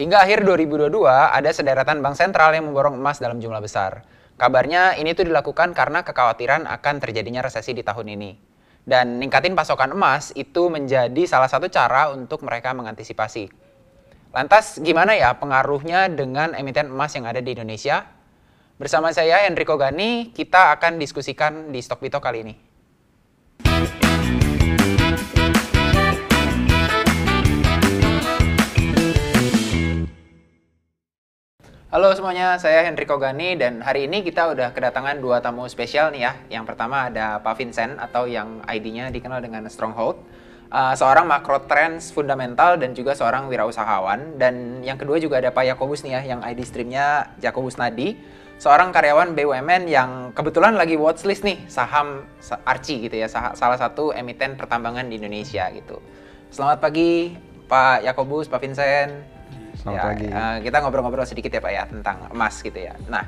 Hingga akhir 2022, ada sederetan bank sentral yang memborong emas dalam jumlah besar. Kabarnya ini tuh dilakukan karena kekhawatiran akan terjadinya resesi di tahun ini. Dan ningkatin pasokan emas itu menjadi salah satu cara untuk mereka mengantisipasi. Lantas gimana ya pengaruhnya dengan emiten emas yang ada di Indonesia? Bersama saya Enrico Gani, kita akan diskusikan di Stokbito kali ini. Halo semuanya, saya Henry Kogani dan hari ini kita udah kedatangan dua tamu spesial nih ya. Yang pertama ada Pak Vincent atau yang ID-nya dikenal dengan Stronghold. Uh, seorang makro trends fundamental dan juga seorang wirausahawan. Dan yang kedua juga ada Pak Yakobus nih ya, yang ID streamnya Jakobus Nadi. Seorang karyawan BUMN yang kebetulan lagi watchlist nih saham Archie gitu ya, salah satu emiten pertambangan di Indonesia gitu. Selamat pagi Pak Yakobus, Pak Vincent. Selamat ya, pagi. Uh, kita ngobrol-ngobrol sedikit ya Pak ya tentang emas gitu ya. Nah,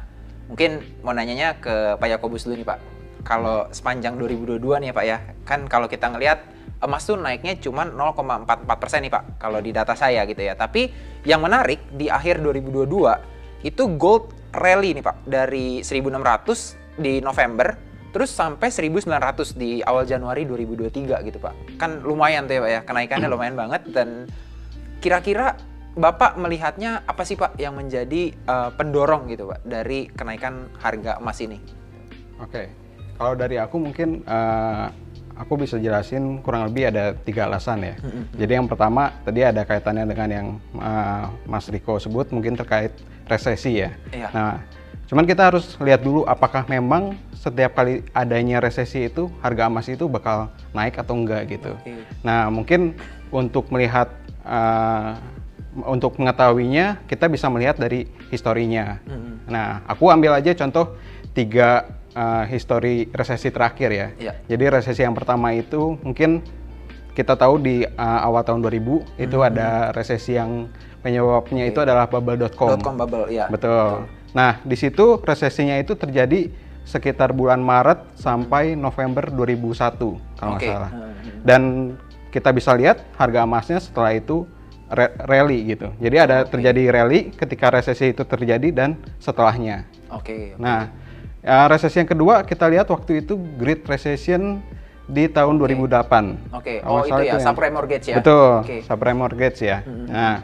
mungkin mau nanyanya ke Pak Yakobus dulu nih Pak. Kalau sepanjang 2022 nih ya Pak ya, kan kalau kita ngelihat emas tuh naiknya cuma 0,44 persen nih Pak, kalau di data saya gitu ya. Tapi yang menarik di akhir 2022 itu gold rally nih Pak, dari 1600 di November terus sampai 1900 di awal Januari 2023 gitu Pak. Kan lumayan tuh ya Pak ya, kenaikannya lumayan banget dan kira-kira Bapak melihatnya apa sih Pak yang menjadi uh, pendorong gitu Pak dari kenaikan harga emas ini? Oke, kalau dari aku mungkin uh, aku bisa jelasin kurang lebih ada tiga alasan ya. Mm-hmm. Jadi yang pertama tadi ada kaitannya dengan yang uh, Mas Riko sebut mungkin terkait resesi ya. Iya. Nah, cuman kita harus lihat dulu apakah memang setiap kali adanya resesi itu harga emas itu bakal naik atau enggak gitu. Okay. Nah, mungkin untuk melihat uh, untuk mengetahuinya kita bisa melihat dari historinya. Mm-hmm. Nah, aku ambil aja contoh tiga uh, histori resesi terakhir ya. Yeah. Jadi resesi yang pertama itu mungkin kita tahu di uh, awal tahun 2000 mm-hmm. itu ada resesi yang penyebabnya okay. itu adalah bubble.com. .com bubble, ya. Betul. Okay. Nah, di situ resesinya itu terjadi sekitar bulan Maret sampai November 2001 kalau nggak salah. Mm-hmm. Dan kita bisa lihat harga emasnya setelah itu rally gitu. Jadi ada okay. terjadi rally ketika resesi itu terjadi dan setelahnya. Oke. Okay, okay. Nah, ya, resesi yang kedua kita lihat waktu itu Great Recession di tahun okay. 2008. Oke. Okay. Oh itu ya, itu subprime mortgage ya. Betul. Okay. Subprime mortgage ya. Mm -hmm. Nah,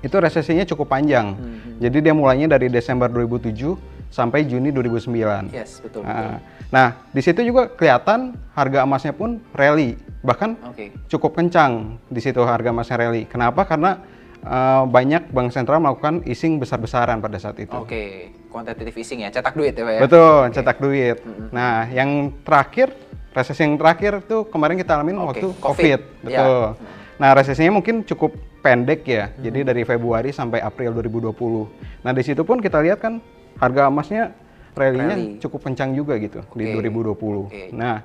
itu resesinya cukup panjang. Mm -hmm. Jadi dia mulainya dari Desember 2007 sampai Juni 2009. Yes, betul. Nah, betul. nah di situ juga kelihatan harga emasnya pun rally bahkan okay. cukup kencang di situ harga emasnya rally. Kenapa? Karena uh, banyak bank sentral melakukan easing besar-besaran pada saat itu. Oke, okay. quantitative easing ya, cetak duit ya Pak ya? Betul, okay. cetak duit. Mm -hmm. Nah, yang terakhir, resesi yang terakhir tuh kemarin kita alamin okay. waktu COVID. COVID. Ya. Betul. Yeah. Nah, resesinya mungkin cukup pendek ya. Hmm. Jadi dari Februari sampai April 2020. Nah, di situ pun kita lihat kan harga emasnya rally-nya cukup kencang juga gitu okay. di 2020. Okay. Nah,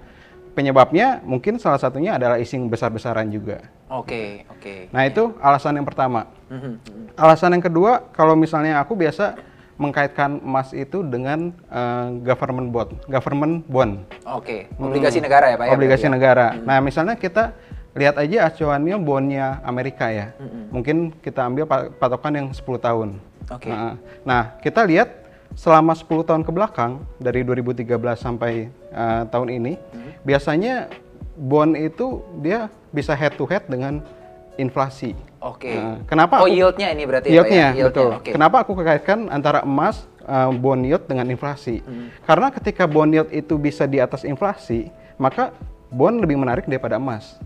penyebabnya mungkin salah satunya adalah ising besar-besaran juga. Oke, okay, oke. Okay. Nah, itu alasan yang pertama. Mm-hmm. Alasan yang kedua, kalau misalnya aku biasa mengkaitkan emas itu dengan uh, government bond, government bond. Oke, okay. obligasi hmm, negara ya, Pak ya? Obligasi ya? negara. Mm-hmm. Nah, misalnya kita lihat aja acuannya bondnya Amerika ya. Mm-hmm. Mungkin kita ambil patokan yang 10 tahun. Oke. Okay. Nah, nah, kita lihat selama 10 tahun ke belakang dari 2013 sampai uh, tahun ini hmm. biasanya bond itu dia bisa head to head dengan inflasi. Oke. Okay. Uh, kenapa? Oh aku, yieldnya ini berarti yieldnya, ya? Yieldnya, betul. Okay. Kenapa aku kaitkan antara emas uh, bond yield dengan inflasi? Hmm. Karena ketika bond yield itu bisa di atas inflasi, maka bond lebih menarik daripada emas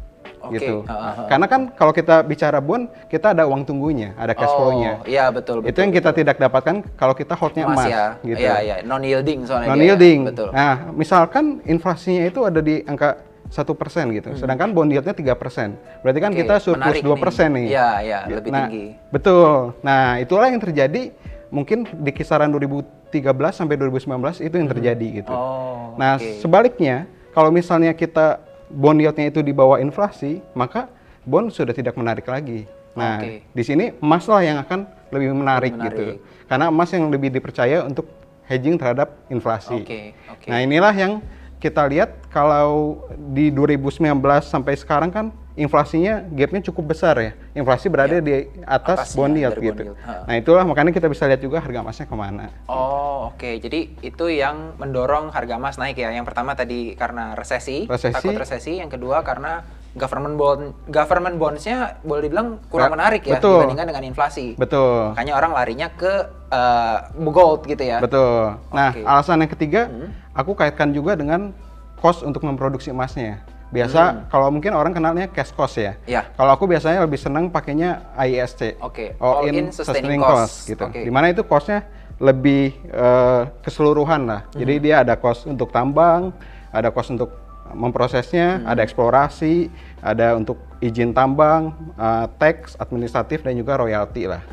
okay. gitu. Uh, uh, Karena kan kalau kita bicara bond, kita ada uang tunggunya, ada cash oh, flow-nya. Iya betul, betul. Itu yang kita tidak dapatkan kalau kita holdnya emas, emas ya. gitu. Iya iya, non yielding soalnya. Non yielding. Ya. Betul. Nah, misalkan inflasinya itu ada di angka satu persen gitu, hmm. sedangkan bond yieldnya tiga persen, berarti kan okay. kita surplus dua persen nih. Iya iya, lebih nah, tinggi. Betul. Nah itulah yang terjadi mungkin di kisaran 2013 sampai 2019 itu yang terjadi gitu. Oh, nah okay. sebaliknya kalau misalnya kita bond yieldnya itu di bawah inflasi, maka bond sudah tidak menarik lagi. Nah, okay. di sini emas lah yang akan lebih menarik, menarik gitu. Karena emas yang lebih dipercaya untuk hedging terhadap inflasi. Okay, okay. Nah, inilah yang kita lihat kalau di 2019 sampai sekarang kan inflasinya gapnya cukup besar ya. Inflasi berada di atas Atasnya bond yield dari bond gitu. yield. Ha. Nah itulah makanya kita bisa lihat juga harga emasnya ke mana. Oh, oke. Jadi itu yang mendorong harga emas naik ya. Yang pertama tadi karena resesi, Resesi. takut resesi. Yang kedua karena government bond, government bonds-nya boleh dibilang kurang Ba- menarik ya betul. dibandingkan dengan inflasi. Betul. Makanya orang larinya ke eh, gold gitu ya. Betul. Nah, Oke. alasan yang ketiga, aku kaitkan juga dengan cost untuk memproduksi emasnya. Biasa kalau mungkin orang kenalnya cash cost ya. Ya. Kalau aku biasanya lebih senang pakainya ISC. Oke, All, in, sustaining, cost. gitu. Oke. Di mana itu costnya lebih eh, keseluruhan lah. Jadi dia ada cost untuk tambang, ada cost untuk memprosesnya, ada eksplorasi, ada untuk izin tambang, eh, tax, administratif dan juga royalti lah.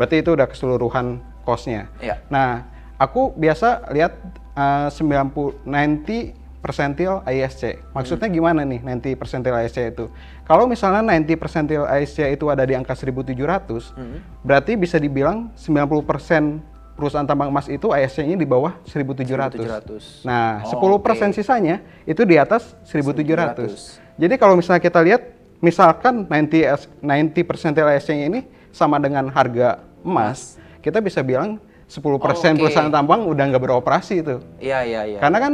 Berarti itu udah keseluruhan costnya. Iya. Nah, aku biasa lihat uh, 90 90 persentil ISC. Maksudnya gimana nih 90 persentil ISC itu? Kalau misalnya 90 persentil ISC itu ada di angka 1700, berarti bisa dibilang 90% perusahaan tambang emas itu ISC-nya di bawah 1700. 1700. Nah, Oh, 10% sisanya itu di atas 1700. 1700. Jadi kalau misalnya kita lihat misalkan 90 S- 90 persentil ISC ini sama dengan harga emas, kita bisa bilang 10% Oh, oke. perusahaan tambang udah nggak beroperasi itu. Iya, iya, iya. Karena kan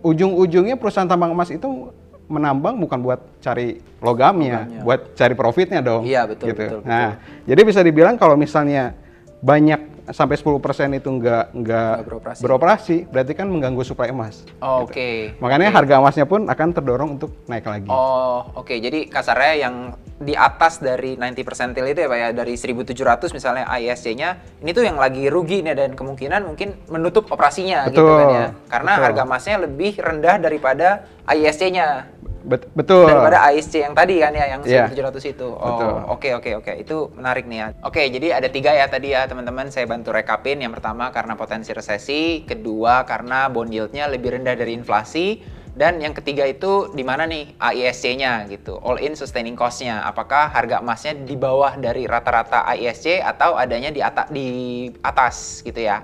ujung-ujungnya perusahaan tambang emas itu menambang bukan buat cari logamnya, Logamnya. buat cari profitnya dong. Iya, betul, gitu. betul, betul. Nah, jadi bisa dibilang kalau misalnya banyak sampai 10% itu nggak nggak beroperasi. beroperasi, berarti kan mengganggu suplai emas. Oh, Oke. Makanya harga emasnya pun akan terdorong untuk naik lagi. Oh, oke. Jadi kasarnya yang di atas dari 90 persentil itu ya Pak ya, dari 1700 misalnya ISC-nya, ini tuh yang lagi rugi nih dan kemungkinan mungkin menutup operasinya gitu Betul, kan ya. Karena betul. harga emasnya lebih rendah daripada ISC-nya. Bet- betul. Daripada ISC yang tadi kan ya, yang Iya. 1700 itu. Oh, oke oke oke. Itu menarik nih ya. Oke, jadi ada tiga ya tadi ya teman-teman. Saya bantu rekapin. Yang pertama karena potensi resesi, kedua karena bond yield-nya lebih rendah dari inflasi, dan yang ketiga itu di mana nih AISC-nya gitu, all in sustaining cost-nya. Apakah harga emasnya di bawah dari rata-rata AISC atau adanya di atas di atas gitu ya.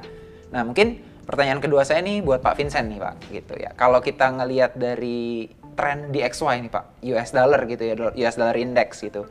Nah, mungkin pertanyaan kedua saya nih buat Pak Vincent nih, Pak, gitu ya. Kalau kita ngelihat dari tren di XY nih, Pak, US dollar gitu ya, US dollar index gitu.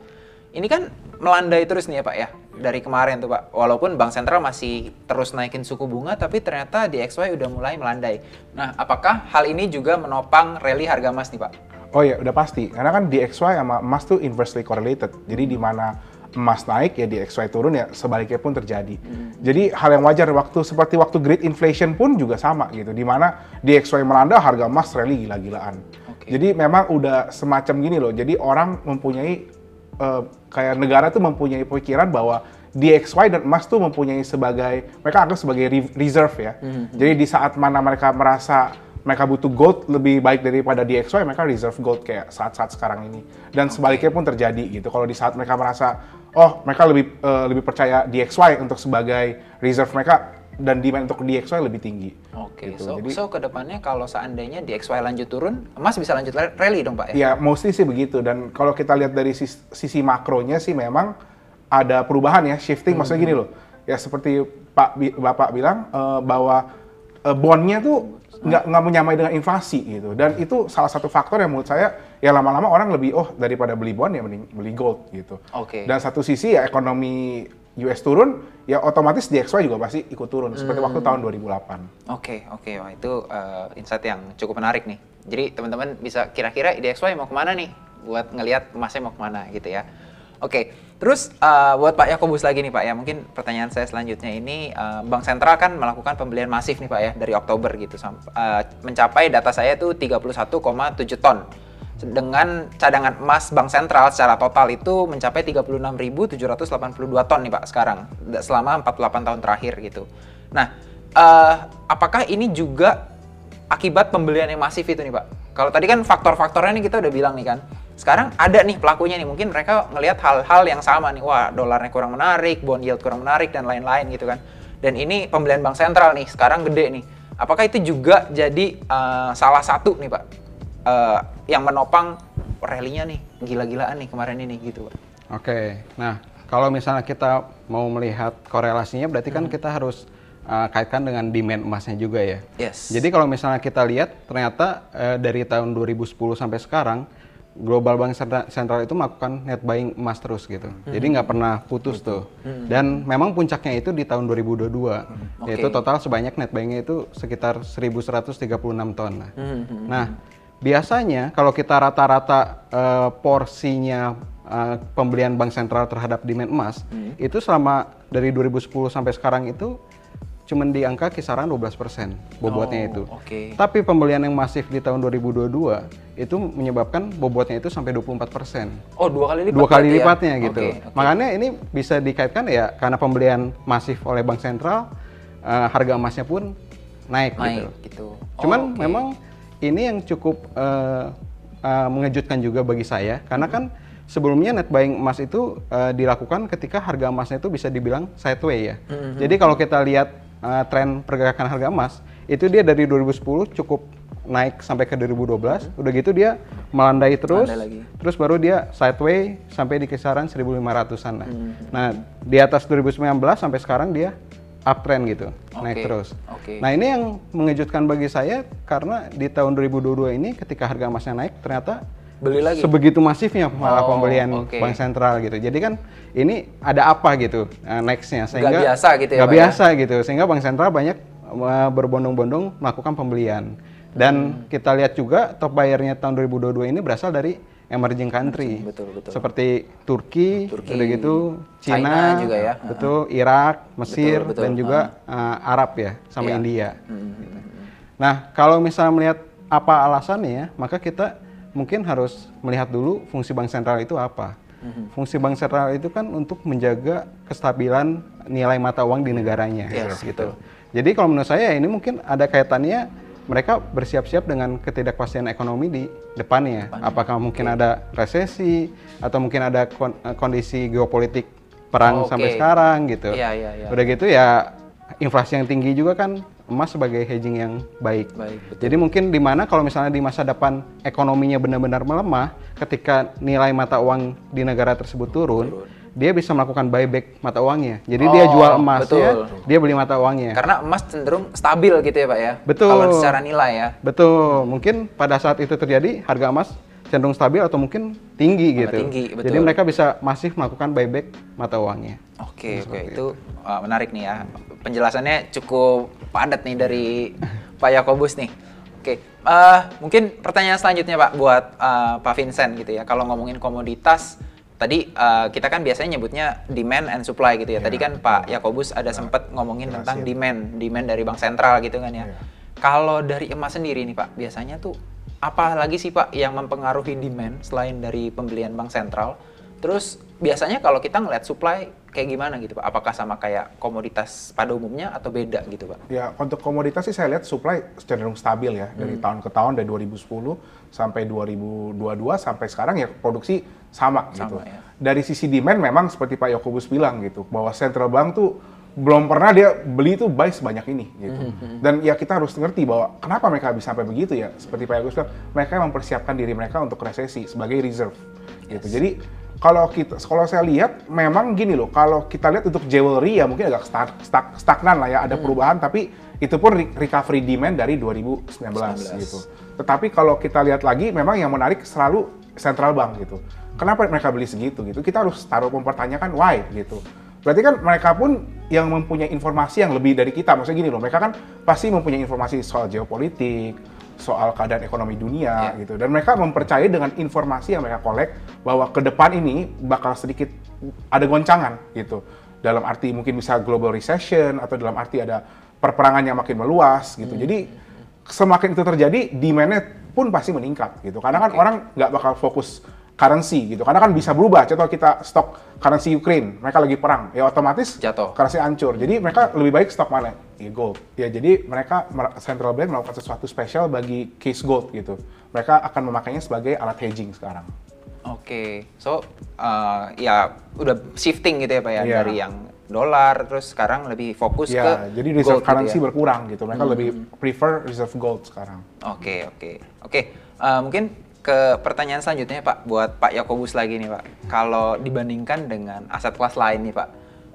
Ini kan melandai terus nih ya, Pak ya. Dari kemarin tuh, Pak. Walaupun Bank Sentral masih terus naikin suku bunga, tapi ternyata di XY udah mulai melandai. Nah, apakah hal ini juga menopang rally harga emas nih, Pak? Oh iya, udah pasti. Karena kan DXY sama emas tuh inversely correlated. Jadi di mana emas naik ya DXY turun ya sebaliknya pun terjadi. Jadi hal yang wajar waktu seperti waktu great inflation pun juga sama gitu. Di mana DXY melanda harga emas rally gila-gilaan. Oke. Jadi memang udah semacam gini loh. Jadi orang mempunyai eh, kayak negara tuh mempunyai pikiran bahwa DXY dan emas tuh mempunyai sebagai mereka anggap sebagai re- reserve ya. Jadi di saat mana mereka merasa mereka butuh gold lebih baik daripada DXY, mereka reserve gold kayak saat-saat sekarang ini. Dan sebaliknya pun terjadi gitu. Kalau di saat mereka merasa oh mereka lebih eh, lebih percaya DXY untuk sebagai reserve mereka dan demand untuk DXY lebih tinggi. Oke, Gitu. so, Jadi- so ke depannya kalau seandainya DXY lanjut turun, emas bisa lanjut rally dong, Pak ya? Ya, mostly sih begitu. Dan kalau kita lihat dari sis- sisi makronya sih memang ada perubahan ya, shifting. Maksudnya gini loh, ya seperti Pak Bapak bilang eh, bahwa eh, bondnya tuh nggak nggak menyamai dengan inflasi gitu. Dan itu salah satu faktor yang menurut saya ya lama-lama orang lebih oh daripada beli bond ya mending beli gold gitu. Oke. Dan satu sisi ya ekonomi US turun, ya otomatis DXY juga pasti ikut turun seperti waktu tahun 2008. Oke, oke, wah itu uh, insight yang cukup menarik nih. Jadi teman-teman bisa kira-kira IDXY mau ke mana nih? Buat ngelihat emasnya mau ke mana gitu ya. Oke, terus uh, buat Pak Yakobus lagi nih Pak ya, mungkin pertanyaan saya selanjutnya ini, uh, Bank Sentral kan melakukan pembelian masif nih Pak ya, dari Oktober gitu, uh, mencapai data saya tuh 31,7 ton. Dengan cadangan emas Bank Sentral secara total itu mencapai 36.782 ton nih Pak sekarang, selama 48 tahun terakhir gitu. Nah, eh, apakah ini juga akibat pembelian yang masif itu nih Pak? Kalau tadi kan faktor-faktornya nih kita udah bilang nih kan. Sekarang ada nih pelakunya nih, mungkin mereka ngelihat hal-hal yang sama nih. Wah, dolarnya kurang menarik, bond yield kurang menarik dan lain-lain gitu kan. Dan ini pembelian bank sentral nih, sekarang gede nih. Apakah itu juga jadi eh, salah satu nih Pak eh, yang menopang rally-nya nih, gila-gilaan nih kemarin ini gitu Pak? Oke, nah kalau misalnya kita mau melihat korelasinya, berarti kan kita harus uh, kaitkan dengan demand emasnya juga ya. Yes. Jadi kalau misalnya kita lihat ternyata uh, dari tahun 2010 sampai sekarang global bank sentra- sentral itu melakukan net buying emas terus gitu. Jadi nggak pernah putus tuh. Dan memang puncaknya itu di tahun 2022 yaitu Oke. total sebanyak net buyingnya itu sekitar 1136 ton. Nah, Hmm, hmm. Nah, biasanya kalau kita rata-rata eh, porsinya eh, pembelian bank sentral terhadap demand emas, Hmm. itu selama dari 2010 sampai sekarang itu cuman di angka kisaran 12% bobotnya Oh, itu. oke. Tapi pembelian yang masif di tahun 2022 itu menyebabkan bobotnya itu sampai 24%. Oh, dua kali lipat. Dua kali ya? lipatnya gitu. Oke, oke. Makanya ini bisa dikaitkan ya karena pembelian masif oleh bank sentral, eh, harga emasnya pun naik, gitu. naik gitu. Cuman Oh, oke. memang ini yang cukup eh, eh, mengejutkan juga bagi saya karena kan sebelumnya net buying emas itu eh, dilakukan ketika harga emasnya itu bisa dibilang sideway ya. Jadi kalau kita lihat eh, tren pergerakan harga emas itu dia dari 2010 cukup naik sampai ke 2012, udah gitu dia melandai terus, lagi. terus baru dia sideway sampai di kisaran 1500-an lah. Nah, di atas 2019 sampai sekarang dia uptrend gitu, naik Oke, terus. oke. Nah ini yang mengejutkan bagi saya karena di tahun 2022 ini ketika harga emasnya naik ternyata beli lagi. sebegitu masifnya malah Oh, pembelian oke. bank sentral gitu. Jadi kan ini ada apa gitu uh, nextnya sehingga biasa gitu ya, nggak Pak, ya? biasa gitu sehingga bank sentral banyak uh, berbondong-bondong melakukan pembelian. Dan Hmm. kita lihat juga top buyer-nya tahun 2022 ini berasal dari emerging country. betul, betul. Seperti Turki, Turki, udah gitu China Cina, juga ya. betul, Irak, Mesir Betul, betul. dan juga uh, Arab ya sama Iya. India. Hmm, Nah, kalau misalnya melihat apa alasannya, maka kita mungkin harus melihat dulu fungsi bank sentral itu apa. Fungsi bank sentral itu kan untuk menjaga kestabilan nilai mata uang di negaranya, Yes, gitu. Jadi kalau menurut saya ini mungkin ada kaitannya mereka bersiap-siap dengan ketidakpastian ekonomi di depannya. Apakah mungkin ada resesi atau mungkin ada kon- kondisi geopolitik perang Oh, oke. sampai sekarang gitu. Iya, iya, iya. Udah gitu ya inflasi yang tinggi juga kan emas sebagai hedging yang baik. Baik, betul. Jadi mungkin di mana kalau misalnya di masa depan ekonominya benar-benar melemah, ketika nilai mata uang di negara tersebut turun, dia bisa melakukan buyback mata uangnya. Jadi dia Oh, jual emasnya, betul. dia beli mata uangnya. Karena emas cenderung stabil gitu ya, Pak ya. Betul. Kalau secara nilai ya. Betul. Mungkin pada saat itu terjadi harga emas cenderung stabil atau mungkin tinggi Malah gitu. tinggi, betul. Jadi mereka bisa masif melakukan buyback mata uangnya. Oke, oke. Itu uh, menarik nih ya. Penjelasannya cukup padat nih dari Pak Yakobus nih. Oke, uh, mungkin pertanyaan selanjutnya Pak buat uh, Pak Vincent gitu ya. Kalau ngomongin komoditas, tadi uh, kita kan biasanya nyebutnya demand and supply gitu ya. Tadi kan Pak Yakobus ada sempat ngomongin tentang demand, demand dari bank sentral gitu kan ya. Kalau dari emas sendiri nih Pak, biasanya tuh apa lagi sih Pak yang mempengaruhi demand selain dari pembelian bank sentral? Terus biasanya kalau kita ngeliat supply kayak gimana gitu Pak? Apakah sama kayak komoditas pada umumnya atau beda gitu Pak? Ya, untuk komoditas sih saya lihat supply cenderung stabil ya dari Hmm. tahun ke tahun dari 2010 sampai 2022 sampai sekarang ya produksi sama, gitu. ya. Dari sisi demand memang seperti Pak Yakobus bilang gitu bahwa central bank tuh belum pernah dia beli tuh buy sebanyak ini gitu. Hmm, Dan ya kita harus ngerti bahwa kenapa mereka bisa sampai begitu ya. Seperti Pak Yakobus bilang, mereka mempersiapkan diri mereka untuk resesi sebagai reserve gitu. Jadi kalau kita kalau saya lihat memang gini loh, kalau kita lihat untuk jewelry ya mungkin agak stag, stag- stagnan lah ya, ada perubahan tapi itu pun re- recovery demand dari 2019 gitu. Tetapi kalau kita lihat lagi memang yang menarik selalu central bank gitu. Kenapa mereka beli segitu gitu? Kita harus taruh mempertanyakan why gitu. Berarti kan mereka pun yang mempunyai informasi yang lebih dari kita. Maksudnya gini loh, mereka kan pasti mempunyai informasi soal geopolitik, soal keadaan ekonomi dunia Ya. gitu. Dan mereka mempercayai dengan informasi yang mereka kolek bahwa ke depan ini bakal sedikit ada goncangan gitu. Dalam arti mungkin bisa global recession atau dalam arti ada perperangan yang makin meluas gitu. Jadi semakin itu terjadi, demand-nya pun pasti meningkat gitu. Karena kan orang nggak bakal fokus currency gitu. Karena kan bisa berubah. Contoh kita stok currency Ukraine, mereka lagi perang, ya otomatis Jatuh. currency hancur. Jadi mereka lebih baik stok mana? Ya gold. Ya jadi mereka mer- central bank melakukan sesuatu spesial bagi case gold gitu. Mereka akan memakainya sebagai alat hedging sekarang. Oke, so uh, ya udah shifting gitu ya Pak ya Iya. dari yang dolar terus sekarang lebih fokus ke Ya, jadi reserve gold gitu currency ya. Hmm. berkurang gitu. Mereka lebih prefer reserve gold sekarang. Oke, oke. Oke, eh, mungkin ke pertanyaan selanjutnya Pak, buat Pak Yakobus lagi nih Pak. Kalau dibandingkan dengan aset kelas lain nih Pak,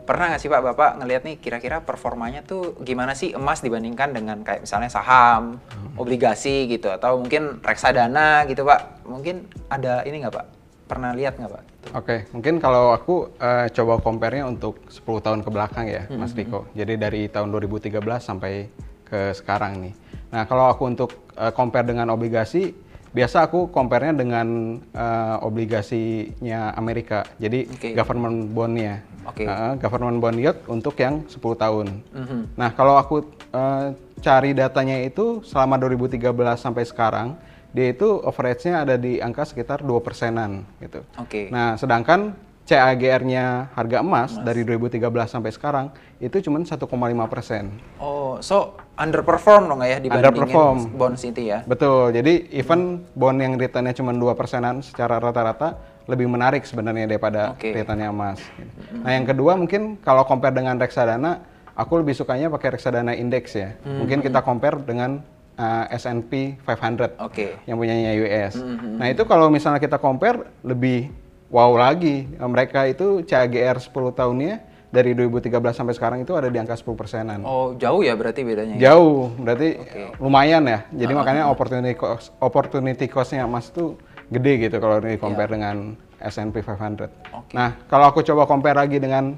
pernah nggak sih Pak Bapak ngelihat nih kira-kira performanya tuh gimana sih emas dibandingkan dengan kayak misalnya saham, obligasi gitu atau mungkin reksadana gitu Pak? Mungkin ada ini nggak Pak? Pernah lihat nggak Pak? Oke, mungkin kalau aku eh, coba compare-nya untuk 10 tahun ke belakang ya, Mas Hmm, Riko. Jadi dari tahun 2013 sampai ke sekarang nih. Nah, kalau aku untuk eh, compare dengan obligasi, biasa aku compare-nya dengan eh, obligasinya Amerika. Jadi Oke. government bond-nya. Oke. Eh, government bond yield untuk yang 10 tahun. Mhm. Nah, kalau aku eh, cari datanya itu selama 2013 sampai sekarang, dia itu average-nya ada di angka sekitar 2 persenan gitu. Oke. Nah, sedangkan CAGR-nya harga emas, dari 2013 sampai sekarang itu cuma 1,5 persen. Oh, so underperform dong ya dibandingin Underperform. bonds itu ya? Betul. Jadi even bond yang returnnya cuma 2 persenan secara rata-rata lebih menarik sebenarnya daripada Oke. returnnya emas. gitu. Nah, yang kedua mungkin kalau compare dengan reksadana, aku lebih sukanya pakai reksadana indeks ya. Mungkin kita compare dengan uh, S&P 500 Oke. yang punyanya US. Nah, itu kalau misalnya kita compare lebih wow lagi. Mereka itu CAGR 10 tahunnya dari 2013 sampai sekarang itu ada di angka 10 persenan. Oh, jauh ya berarti bedanya. ya? Jauh, berarti Oke. lumayan ya. Jadi makanya opportunity cost opportunity cost-nya emas itu gede gitu kalau di compare dengan S&P 500. Oke. Nah, kalau aku coba compare lagi dengan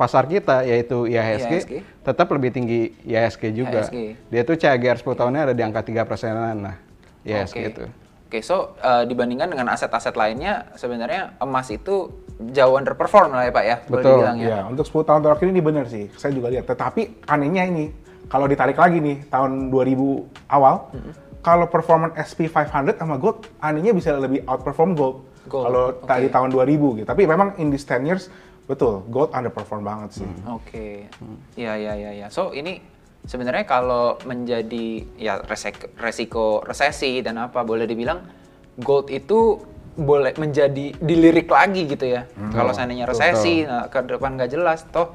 pasar kita yaitu IHSG, IHSG. tetap lebih tinggi IHSG juga. IHSG. Dia tuh CAGR 10 tahunnya ada di angka 3 persenan nah. IHSG Oke. itu. Oke, so uh, dibandingkan dengan aset-aset lainnya, sebenarnya emas itu jauh underperform lah ya Pak ya, boleh Betul, ya. Ya, untuk 10 tahun terakhir ini benar sih. Saya juga lihat. Tetapi anehnya ini, kalau ditarik lagi nih tahun 2000 awal, kalau performan SP 500 sama gold, anehnya bisa lebih outperform gold. Gold, Kalau oke. tadi tahun 2000 gitu. Tapi memang in these 10 years, betul, gold underperform banget sih. Oke, ya ya ya ya. So ini sebenarnya kalau menjadi ya resek- resiko resesi dan apa boleh dibilang gold itu boleh menjadi dilirik lagi gitu ya. Kalau seandainya resesi, nah, ke depan nggak jelas, toh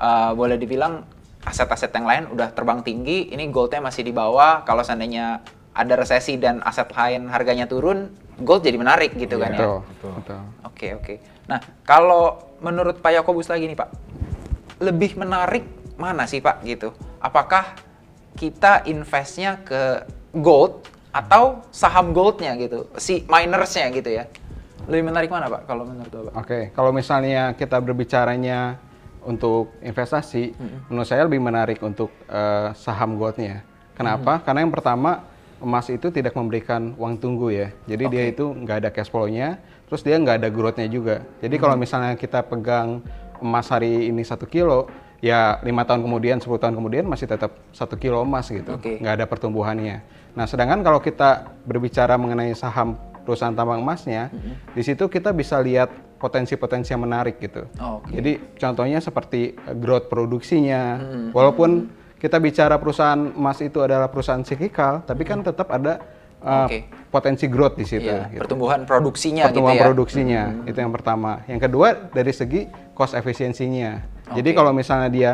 uh, boleh dibilang aset-aset yang lain udah terbang tinggi, ini goldnya masih di bawah. Kalau seandainya ada resesi dan aset lain harganya turun, gold jadi menarik gitu kan ya. Betul, betul. betul. Oke oke. Nah kalau menurut Pak Yakobus lagi nih Pak, lebih menarik mana sih Pak gitu? Apakah kita investnya ke gold atau saham goldnya gitu, si minersnya gitu ya? Lebih menarik mana Pak kalau menurut Bapak? Oke, kalau misalnya kita berbicaranya untuk investasi, menurut saya lebih menarik untuk eh, saham goldnya. Kenapa? Karena yang pertama emas itu tidak memberikan uang tunggu ya, jadi dia itu nggak ada cash flow-nya, terus dia nggak ada growth-nya juga. Jadi kalau misalnya kita pegang emas hari ini satu kilo, ya lima tahun kemudian, 10 tahun kemudian masih tetap satu kilo emas gitu, Oke. nggak ada pertumbuhannya. Nah, sedangkan kalau kita berbicara mengenai saham perusahaan tambang emasnya, di situ kita bisa lihat potensi-potensi yang menarik gitu. Oh, oke. Jadi contohnya seperti growth produksinya, walaupun kita bicara perusahaan emas itu adalah perusahaan siklikal, tapi kan tetap ada uh, Oke. potensi growth di situ. Iya, gitu. pertumbuhan produksinya Pertumbuhan gitu ya. produksinya itu yang pertama. Yang kedua dari segi cost efisiensinya. Jadi Oke. kalau misalnya dia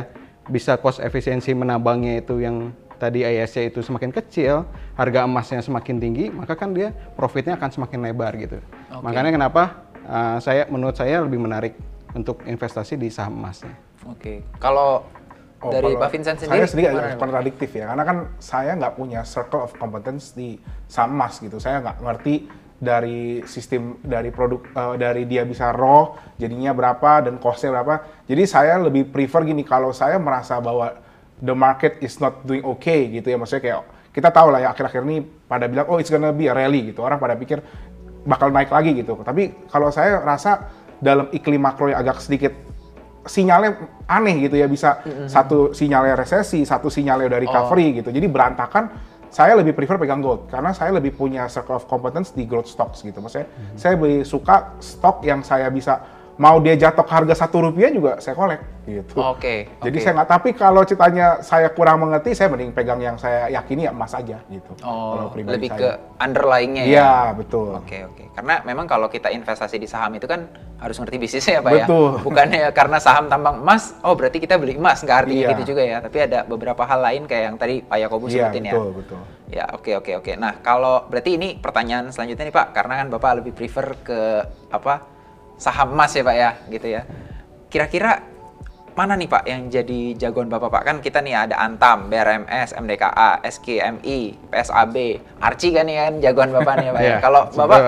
bisa cost efisiensi menambangnya itu yang tadi ISC itu semakin kecil, harga emasnya semakin tinggi, maka kan dia profitnya akan semakin lebar gitu. Oke. Makanya kenapa uh, saya menurut saya lebih menarik untuk investasi di saham emasnya. Oke. Kalau Oh, dari Pak Vincent sendiri, Saya gimana agak kontradiktif ya, karena kan saya nggak punya circle of competence di saham emas gitu. Saya nggak ngerti dari sistem dari produk eh, dari dia bisa raw jadinya berapa dan costnya berapa. Jadi saya lebih prefer gini kalau saya merasa bahwa the market is not doing okay gitu ya, maksudnya kayak kita tahu lah ya akhir-akhir ini pada bilang oh it's gonna be a rally gitu. Orang pada pikir bakal naik lagi gitu. Tapi kalau saya rasa dalam iklim makro yang agak sedikit sinyalnya aneh gitu ya bisa satu sinyalnya resesi, satu sinyalnya dari recovery gitu. Jadi berantakan. Saya lebih prefer pegang gold karena saya lebih punya circle of competence di growth stocks gitu. Maksudnya saya lebih suka stok yang saya bisa mau dia jatuh ke harga satu rupiah juga saya kolek gitu. Oke, Jadi oke. saya nggak. Tapi kalau ceritanya saya kurang mengerti, saya mending pegang yang saya yakini ya emas aja gitu. Oh, lebih saya. ke underlying-nya ya. Iya betul. Oke oke. Karena memang kalau kita investasi di saham itu kan harus ngerti bisnisnya ya pak Betul. ya. Bukannya karena saham tambang emas, oh berarti kita beli emas nggak artinya Iya. gitu juga ya. Tapi ada beberapa hal lain kayak yang tadi Pak Yakobus Iya sebutin ya. betul betul. Ya oke oke oke. Nah kalau berarti ini pertanyaan selanjutnya nih Pak, karena kan Bapak lebih prefer ke apa saham emas ya Pak ya, gitu ya. Kira-kira mana nih Pak yang jadi jagoan Bapak Pak? Kan kita nih ada Antam, BRMS, MDKA, SKMI, PSAB, Arci kan nih kan jagoan Bapak nih ya Pak. ya. Iya, Kalau Bapak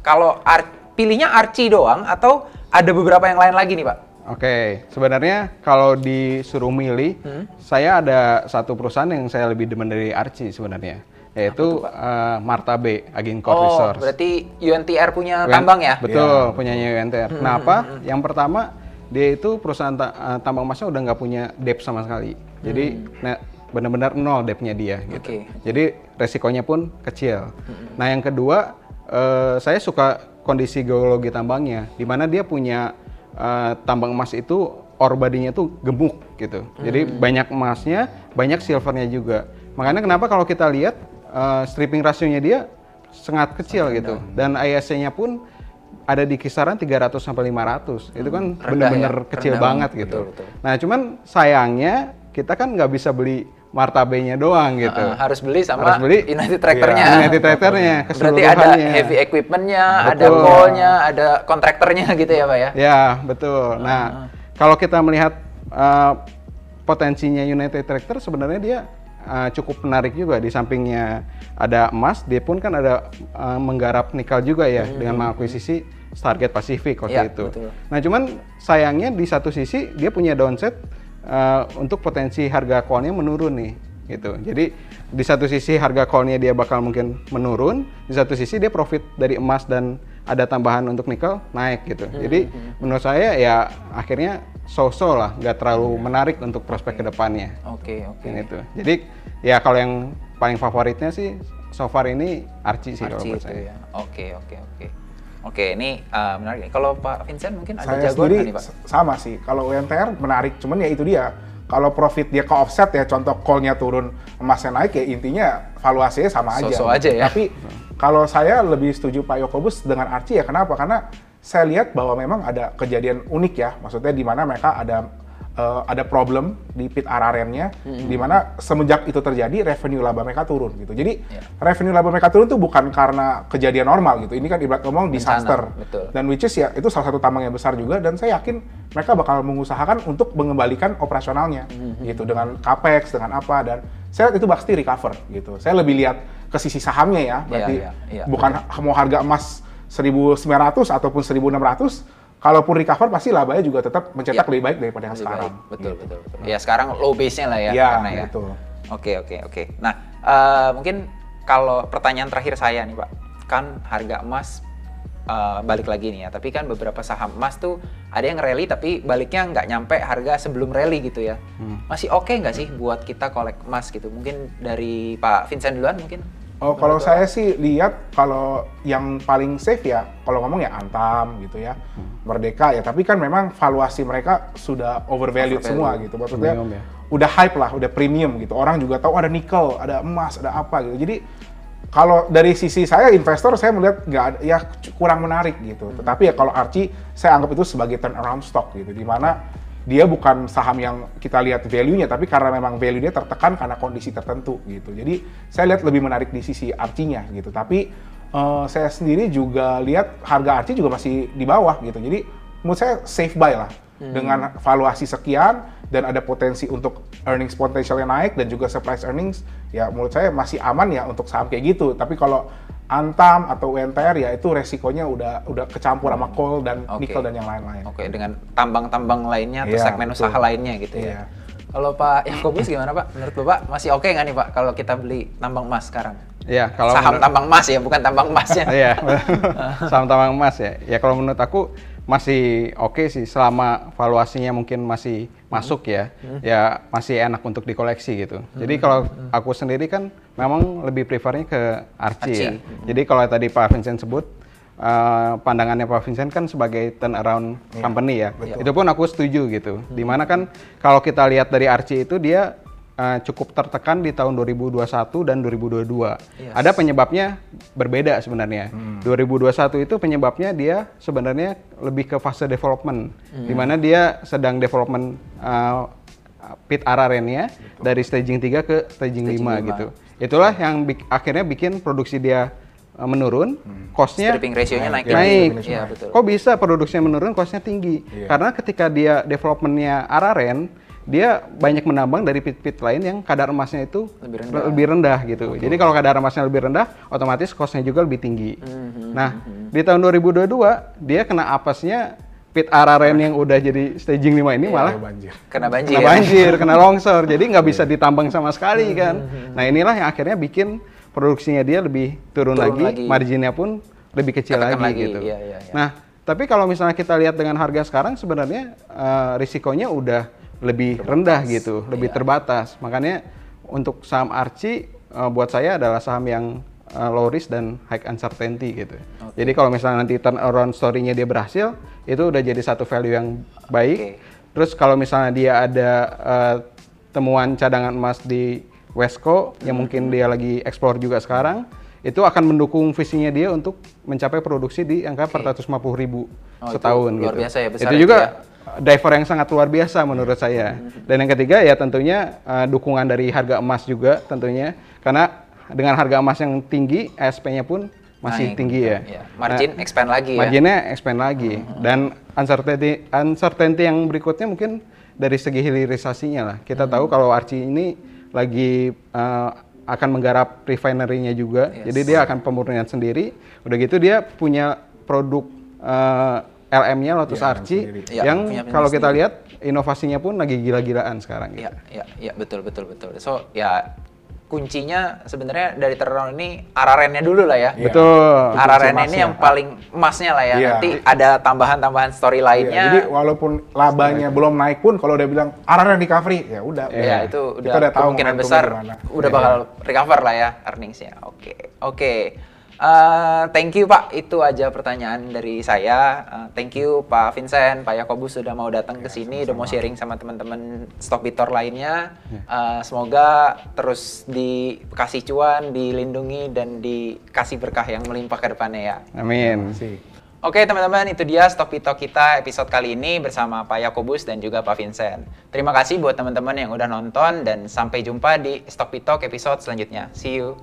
kalau Ar- pilihnya Arci doang atau ada beberapa yang lain lagi nih Pak? Oke, sebenarnya kalau disuruh milih, Hmm? saya ada satu perusahaan yang saya lebih demen dari Archie sebenarnya, yaitu eh, Marta B, Agin Core oh, Resource. berarti UNTR punya UN tambang ya? Betul, punyanya UNTR. Kenapa? Yang pertama, dia itu perusahaan ta- eh, tambang emasnya udah nggak punya debt sama sekali. Jadi nah, benar-benar nol debtnya dia gitu. Jadi resikonya pun kecil. Nah yang kedua, eh, saya suka kondisi geologi tambangnya, di mana dia punya eh, tambang emas itu ore body-nya tuh gemuk gitu. Jadi banyak emasnya, banyak silvernya juga. Makanya kenapa kalau kita lihat eh, stripping rasionya dia sangat kecil gitu. Dan ISC-nya pun ada di kisaran 300 sampai 500. Itu kan rendah bener-bener ya, kecil banget gitu. betul, betul. Nah, cuman sayangnya kita kan nggak bisa beli martabenya doang gitu. Uh, harus beli sama Harus beli United Tractor-nya. Iya, United Tractor-nya Berarti ada heavy equipment-nya, ada call-nya, ada kontraktornya gitu ya Pak ya? Ya, betul. Nah, kalau kita melihat uh, potensinya United Tractor sebenarnya dia uh, cukup menarik juga di sampingnya ada emas, dia pun kan ada uh, menggarap nikel juga ya dengan mengakuisisi Stargate Pacific waktu Iya, itu. betul. Nah, cuman sayangnya di satu sisi dia punya downside uh, untuk potensi harga call-nya menurun nih gitu. Jadi di satu sisi harga call-nya dia bakal mungkin menurun, di satu sisi dia profit dari emas dan ada tambahan untuk nikel naik gitu. Jadi menurut saya ya akhirnya so-so lah, nggak terlalu menarik untuk prospek ke depannya. Oke, oke. Kayak gitu. Jadi ya kalau yang paling favoritnya sih so far ini Archie sih kalau Archie buat itu saya. ya. Oke, oke, oke. Oke, ini uh, menarik. Kalau Pak Vincent mungkin ada saya jagoan sendiri nih Pak? sama sih. Kalau UNTR menarik, cuman ya itu dia. Kalau profit dia ke offset ya, contoh call-nya turun, emasnya naik ya intinya valuasinya sama aja. So-so aja ya. Tapi kalau saya lebih setuju Pak Yokobus dengan Archie ya kenapa? Karena saya lihat bahwa memang ada kejadian unik ya, maksudnya di mana mereka ada eh, ada problem di pit RRN-nya, di mana semenjak itu terjadi revenue laba mereka turun gitu. Jadi Iya. revenue laba mereka turun tuh bukan karena kejadian normal gitu. Ini kan ibarat ngomong Bencana, disaster. betul. Dan which is ya itu salah satu tambang yang besar juga dan saya yakin mereka bakal mengusahakan untuk mengembalikan operasionalnya Mhm. gitu dengan capex dengan apa dan saya lihat itu pasti recover gitu. Saya lebih lihat ke sisi sahamnya ya, berarti iya, iya, bukan mau harga emas 1900 ataupun 1600 kalaupun recover pasti labanya juga tetap mencetak Iya. lebih baik daripada yang Lebih sekarang. baik. Betul, betul, betul. Ya sekarang low base-nya lah ya. Iya, karena ya. betul. Oke, oke, oke. Nah, eh, mungkin kalau pertanyaan terakhir saya nih Pak, kan harga emas eh, balik lagi nih ya, tapi kan beberapa saham emas tuh ada yang rally tapi baliknya nggak nyampe harga sebelum rally gitu ya. Hmm. Masih oke nggak sih buat kita kolek emas gitu? Mungkin dari Pak Vincent duluan mungkin? Oh, kalau saya sih lihat kalau yang paling safe ya, kalau ngomong ya Antam gitu ya, Merdeka ya. Tapi kan memang valuasi mereka sudah overvalued Overvalued. semua gitu. Maksudnya Premium ya. udah hype lah, udah premium gitu. Orang juga tahu ada nikel, ada emas, ada apa gitu. Jadi kalau dari sisi saya investor saya melihat nggak ada ya kurang menarik gitu. Tetapi ya kalau Archie saya anggap itu sebagai turnaround stock gitu, di mana dia bukan saham yang kita lihat value-nya, tapi karena memang value-nya tertekan karena kondisi tertentu gitu. Jadi saya lihat lebih menarik di sisi Archie-nya gitu. Tapi eh, saya sendiri juga lihat harga Archie juga masih di bawah gitu. Jadi menurut saya safe buy lah dengan valuasi sekian dan ada potensi untuk earnings potential yang naik dan juga surprise earnings ya menurut saya masih aman ya untuk saham kayak gitu. Tapi kalau Antam atau UNTR ya itu resikonya udah udah kecampur sama coal dan Oke. nikel dan yang lain-lain. Oke, dengan tambang-tambang lainnya atau Iya, segmen betul. usaha lainnya gitu ya. Iya. Kalau Pak Yakobus gimana Pak? Menurut Bapak masih oke nggak nih Pak kalau kita beli tambang emas sekarang? Ya, kalau Saham menurut- tambang emas ya, bukan tambang emasnya. Iya, saham tambang emas ya. Ya kalau menurut aku masih oke sih selama valuasinya mungkin masih masuk ya. Ya masih enak untuk dikoleksi gitu. Jadi kalau aku sendiri kan memang lebih prefernya ke Archie, ya. Archie. Jadi kalau tadi Pak Vincent sebut eh, pandangannya Pak Vincent kan sebagai turnaround company ya. Itu pun aku setuju gitu. Di mana kan kalau kita lihat dari Archie itu dia eh, cukup tertekan di tahun 2021 dan 2022. Yes. Ada penyebabnya berbeda sebenarnya. 2021 itu penyebabnya dia sebenarnya lebih ke fase development, di mana dia sedang development uh, pit RRN-nya dari staging 3 ke staging, Staging 5 lima. gitu. Itulah yang bik- akhirnya bikin produksi dia uh, menurun, cost-nya Stripping ratio-nya naik. naik. naik. Iya, betul. Kok bisa produksinya menurun, cost-nya tinggi? Iya. Karena ketika dia development-nya araren, dia banyak menambang dari pit-pit lain yang kadar emasnya itu Lebih rendah. lebih rendah gitu. Jadi kalau kadar emasnya lebih rendah, otomatis cost-nya juga lebih tinggi. Mhm, Nah, di tahun 2022 dia kena apesnya pit araren yang udah jadi staging 5 ini malah Kalau banjir. Kena banjir. kena banjir, kena longsor, jadi nggak bisa ditambang sama sekali Hmm, kan. Nah inilah yang akhirnya bikin produksinya dia lebih turun, Turun lagi, lagi. marginnya pun lebih kecil lagi, lagi, gitu. iya, iya, iya. Nah tapi kalau misalnya kita lihat dengan harga sekarang sebenarnya eh, risikonya udah lebih rendah gitu, lebih Iya. terbatas. Makanya untuk saham Archie eh, buat saya adalah saham yang eh, low risk dan high uncertainty gitu. Jadi kalau misalnya nanti turnaround story-nya dia berhasil, itu udah jadi satu value yang baik. Oke. Terus kalau misalnya dia ada eh, temuan cadangan emas di Wesco yang Hmm. mungkin dia lagi explore juga sekarang, itu akan mendukung visinya dia untuk mencapai produksi di angka 450 ribu Oh, itu setahun luar gitu. biasa ya, besar itu itu juga ya. diver yang sangat luar biasa menurut saya. Dan yang ketiga ya tentunya eh, dukungan dari harga emas juga tentunya karena dengan harga emas yang tinggi, ASP-nya pun masih Naik. tinggi ya. Iya. Margin expand lagi ya. Marginnya expand lagi dan uncertainty uncertainty yang berikutnya mungkin dari segi hilirisasinya lah. Kita tahu kalau Archie ini lagi eh, akan menggarap refinery-nya juga. Jadi dia akan pemurnian sendiri. Udah gitu dia punya produk eh, LM-nya Lotus Iya, Archie sendiri. Iya, yang punya kalau kita sendiri. lihat inovasinya pun lagi gila-gilaan sekarang gitu. Iya, iya, iya, betul, betul, betul. So, ya kuncinya sebenarnya dari turnaround ini ararennya dulu lah ya. Iya. Betul. Araren emasnya. ini yang paling emasnya lah ya. Iya. Nanti ada tambahan-tambahan story Iya, lainnya. jadi walaupun labanya belum naik pun kalau udah bilang arah yang recovery ya udah. Ya, itu Kita udah, tahu kemungkinan momentumnya besar gimana. udah Iya. bakal recover lah ya earningsnya. Oke, oke. Eh, thank you Pak, itu aja pertanyaan dari saya. Eh, thank you Pak Vincent, Pak Yakobus sudah mau datang ke sini, udah mau sharing sama teman-teman Stock Bitor lainnya. Eh, semoga terus dikasih cuan, dilindungi dan dikasih berkah yang melimpah ke depannya ya. Amin. Oke teman-teman, itu dia Stock kita episode kali ini bersama Pak Yakobus dan juga Pak Vincent. Terima kasih buat teman-teman yang udah nonton dan sampai jumpa di Stock episode selanjutnya. See you.